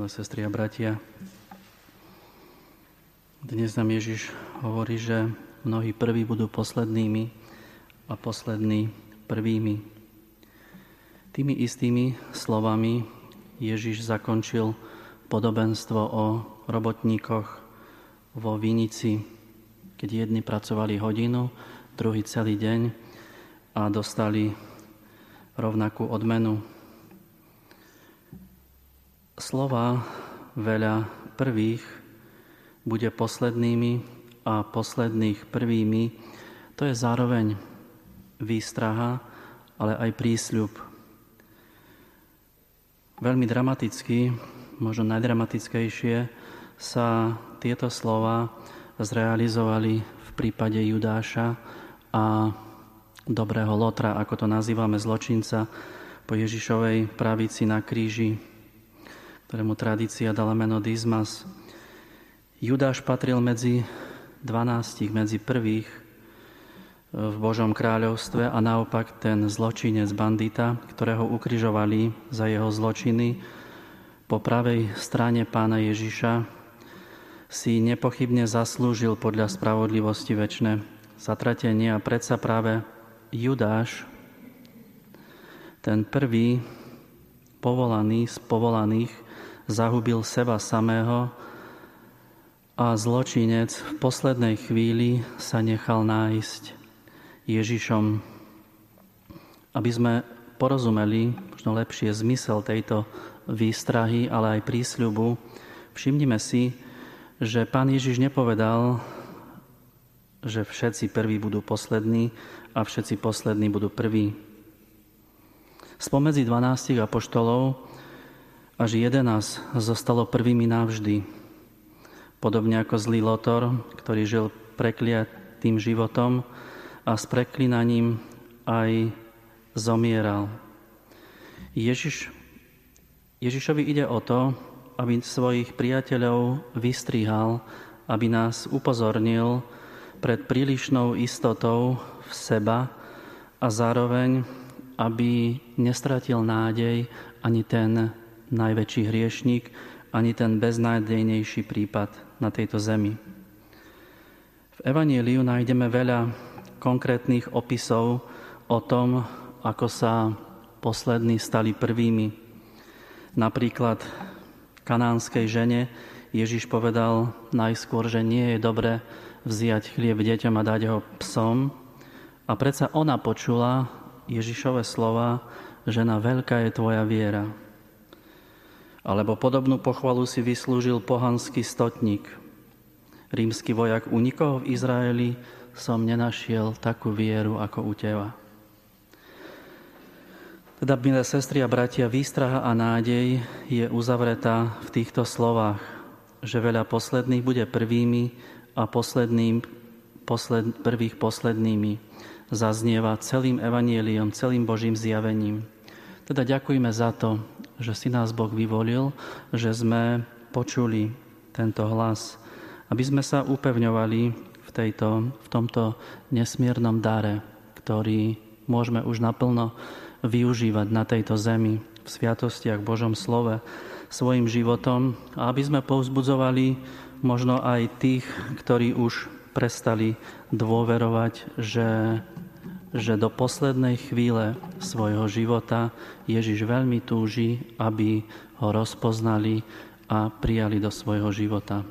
milé sestry a bratia. Dnes nám Ježiš hovorí, že mnohí prví budú poslednými a poslední prvými. Tými istými slovami Ježiš zakončil podobenstvo o robotníkoch vo Vinici, keď jedni pracovali hodinu, druhý celý deň a dostali rovnakú odmenu slova veľa prvých bude poslednými a posledných prvými, to je zároveň výstraha, ale aj prísľub. Veľmi dramaticky, možno najdramatickejšie, sa tieto slova zrealizovali v prípade Judáša a dobrého Lotra, ako to nazývame zločinca, po Ježišovej pravici na kríži ktorému tradícia dala meno Dizmas. Judáš patril medzi 12, medzi prvých v Božom kráľovstve a naopak ten zločinec bandita, ktorého ukrižovali za jeho zločiny po pravej strane pána Ježiša, si nepochybne zaslúžil podľa spravodlivosti väčšie zatratenie a predsa práve Judáš, ten prvý povolaný z povolaných, zahubil seba samého a zločinec v poslednej chvíli sa nechal nájsť Ježišom. Aby sme porozumeli možno lepšie zmysel tejto výstrahy, ale aj prísľubu, všimnime si, že pán Ježiš nepovedal, že všetci prví budú poslední a všetci poslední budú prví. Spomedzi 12 apoštolov až 11 zostalo prvými navždy. Podobne ako zlý Lotor, ktorý žil prekliatým životom a s preklinaním aj zomieral. Ježiš, Ježišovi ide o to, aby svojich priateľov vystrihal, aby nás upozornil pred prílišnou istotou v seba a zároveň, aby nestratil nádej ani ten najväčší hriešník, ani ten beznádejnejší prípad na tejto zemi. V Evanieliu nájdeme veľa konkrétnych opisov o tom, ako sa poslední stali prvými. Napríklad kanánskej žene Ježiš povedal najskôr, že nie je dobre vziať chlieb deťom a dať ho psom. A predsa ona počula Ježišove slova, žena veľká je tvoja viera. Alebo podobnú pochvalu si vyslúžil pohanský stotník. Rímsky vojak u nikoho v Izraeli som nenašiel takú vieru ako u teba. Teda, milé sestry a bratia, výstraha a nádej je uzavretá v týchto slovách, že veľa posledných bude prvými a posledným, posled, prvých poslednými. Zaznieva celým evanieliom, celým Božím zjavením. Teda ďakujme za to, že si nás Boh vyvolil, že sme počuli tento hlas, aby sme sa upevňovali v, tejto, v tomto nesmiernom dare, ktorý môžeme už naplno využívať na tejto zemi, v sviatostiach, Božom slove, svojim životom a aby sme povzbudzovali možno aj tých, ktorí už prestali dôverovať, že že do poslednej chvíle svojho života Ježiš veľmi túži, aby ho rozpoznali a prijali do svojho života.